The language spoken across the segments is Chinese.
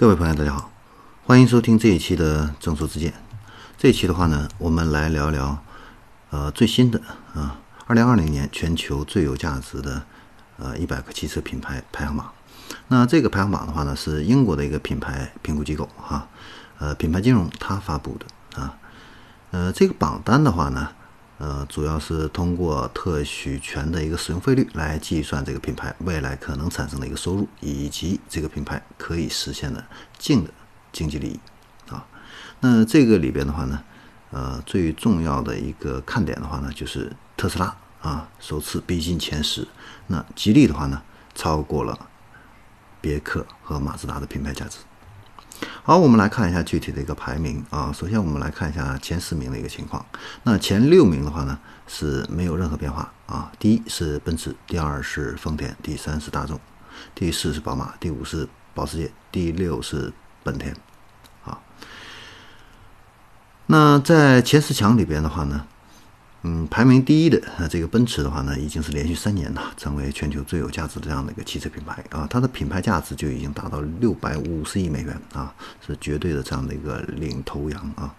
各位朋友，大家好，欢迎收听这一期的正说之见。这一期的话呢，我们来聊一聊呃最新的啊，二零二零年全球最有价值的呃一百个汽车品牌排行榜。那这个排行榜的话呢，是英国的一个品牌评估机构哈，呃品牌金融它发布的啊。呃，这个榜单的话呢，呃，主要是通过特许权的一个使用费率来计算这个品牌未来可能产生的一个收入，以及这个品牌可以实现的净的经济利益啊。那这个里边的话呢，呃，最重要的一个看点的话呢，就是特斯拉啊首次逼近前十，那吉利的话呢，超过了别克和马自达的品牌价值。好，我们来看一下具体的一个排名啊。首先，我们来看一下前十名的一个情况。那前六名的话呢是没有任何变化啊。第一是奔驰，第二是丰田，第三是大众，第四是宝马，第五是保时捷，第六是本田。啊，那在前十强里边的话呢？嗯，排名第一的啊，这个奔驰的话呢，已经是连续三年了，成为全球最有价值的这样的一个汽车品牌啊，它的品牌价值就已经达到六百五十亿美元啊，是绝对的这样的一个领头羊啊。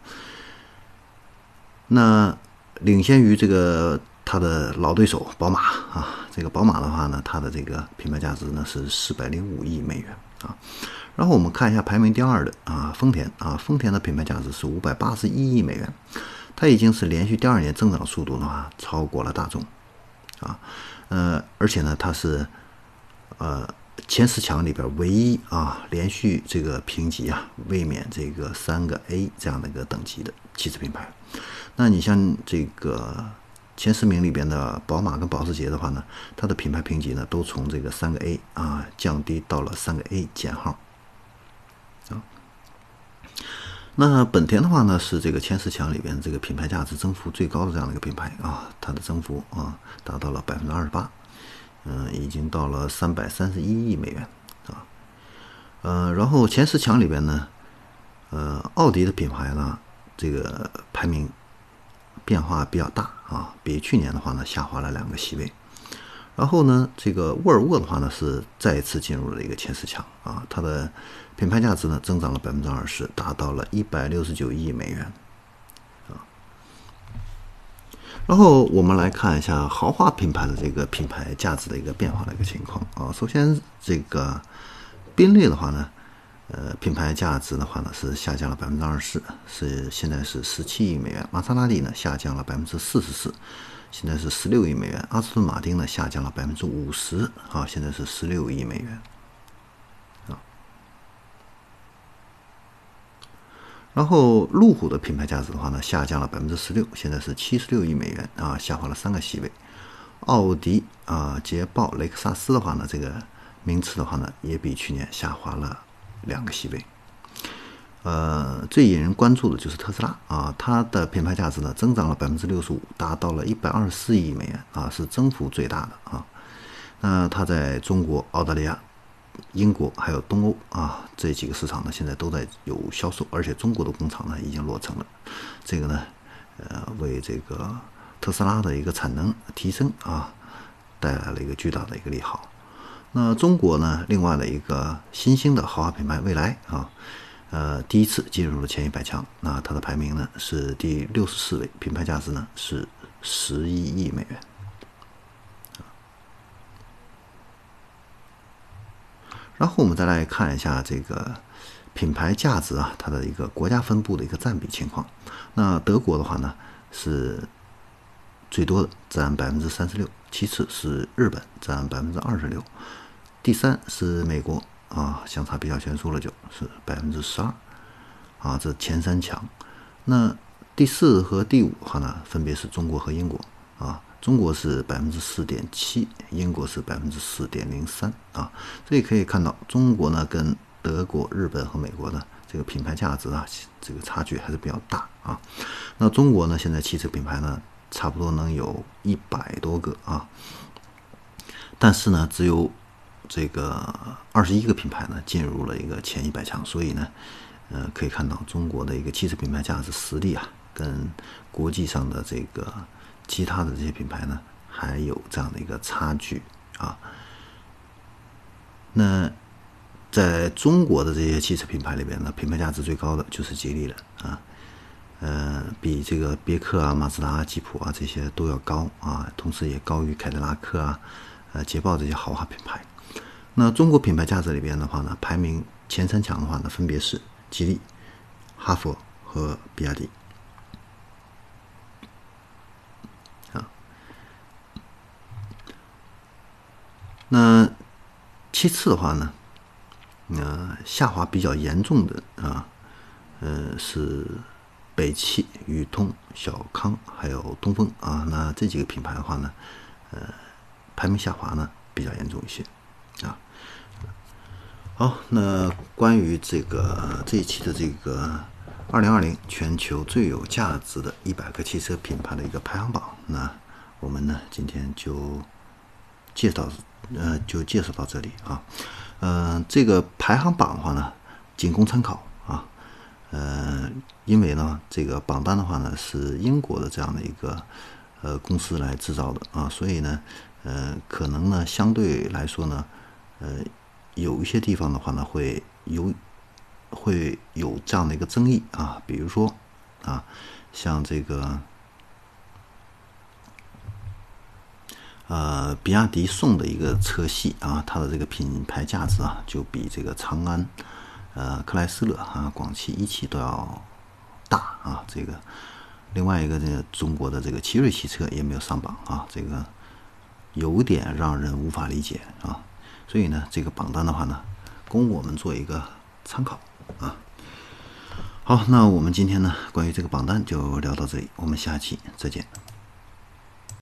那领先于这个它的老对手宝马啊，这个宝马的话呢，它的这个品牌价值呢是四百零五亿美元啊。然后我们看一下排名第二的啊，丰田啊，丰田的品牌价值是五百八十一亿美元。它已经是连续第二年增长速度的话超过了大众，啊，呃，而且呢，它是呃前十强里边唯一啊连续这个评级啊卫冕这个三个 A 这样的一个等级的汽车品牌。那你像这个前十名里边的宝马跟保时捷的话呢，它的品牌评级呢都从这个三个 A 啊降低到了三个 A 减号。啊那本田的话呢，是这个前十强里边这个品牌价值增幅最高的这样的一个品牌啊，它的增幅啊达到了百分之二十八，嗯，已经到了三百三十一亿美元啊，呃，然后前十强里边呢，呃，奥迪的品牌呢，这个排名变化比较大啊，比去年的话呢下滑了两个席位。然后呢，这个沃尔沃的话呢是再一次进入了一个前十强啊，它的品牌价值呢增长了百分之二十，达到了一百六十九亿美元啊。然后我们来看一下豪华品牌的这个品牌价值的一个变化的一个情况啊。首先，这个宾利的话呢，呃，品牌价值的话呢是下降了百分之二十四，是现在是十七亿美元。玛莎拉蒂呢下降了百分之四十四。现在是十六亿美元，阿斯顿马丁呢下降了百分之五十，啊，现在是十六亿美元，啊，然后路虎的品牌价值的话呢下降了百分之十六，现在是七十六亿美元，啊，下滑了三个席位。奥迪啊、捷豹、雷克萨斯的话呢，这个名次的话呢也比去年下滑了两个席位。呃，最引人关注的就是特斯拉啊，它的品牌价值呢增长了百分之六十五，达到了一百二十四亿美元啊，是增幅最大的啊。那它在中国、澳大利亚、英国还有东欧啊这几个市场呢，现在都在有销售，而且中国的工厂呢已经落成了，这个呢，呃，为这个特斯拉的一个产能提升啊带来了一个巨大的一个利好。那中国呢，另外的一个新兴的豪华品牌蔚来啊。呃，第一次进入了前一百强，那它的排名呢是第六十四位，品牌价值呢是十一亿美元。然后我们再来看一下这个品牌价值啊，它的一个国家分布的一个占比情况。那德国的话呢是最多的，占百分之三十六，其次是日本占百分之二十六，第三是美国。啊，相差比较悬殊了，就是百分之十二，啊，这前三强。那第四和第五哈呢，分别是中国和英国啊，中国是百分之四点七，英国是百分之四点零三啊。这也可以看到，中国呢跟德国、日本和美国的这个品牌价值啊，这个差距还是比较大啊。那中国呢，现在汽车品牌呢，差不多能有一百多个啊，但是呢，只有。这个二十一个品牌呢进入了一个前一百强，所以呢，呃，可以看到中国的一个汽车品牌价值实力啊，跟国际上的这个其他的这些品牌呢，还有这样的一个差距啊。那在中国的这些汽车品牌里边呢，品牌价值最高的就是吉利了啊，呃，比这个别克啊、马自达啊、吉普啊这些都要高啊，同时也高于凯迪拉克啊、呃捷豹这些豪华品牌。那中国品牌价值里边的话呢，排名前三强的话呢，分别是吉利、哈佛和比亚迪。啊，那其次的话呢？呃，下滑比较严重的啊，呃是北汽、宇通、小康还有东风啊。那这几个品牌的话呢，呃，排名下滑呢比较严重一些。好，那关于这个这一期的这个二零二零全球最有价值的一百个汽车品牌的一个排行榜，那我们呢今天就介绍呃就介绍到这里啊。嗯，这个排行榜的话呢，仅供参考啊。呃，因为呢，这个榜单的话呢，是英国的这样的一个呃公司来制造的啊，所以呢，呃，可能呢，相对来说呢，呃，有一些地方的话呢，会有会有这样的一个争议啊，比如说啊，像这个。呃，比亚迪宋的一个车系啊，它的这个品牌价值啊，就比这个长安、呃克莱斯勒啊、广汽一汽都要大啊。这个另外一个，这个中国的这个奇瑞汽车也没有上榜啊，这个有点让人无法理解啊。所以呢，这个榜单的话呢，供我们做一个参考啊。好，那我们今天呢，关于这个榜单就聊到这里，我们下期再见。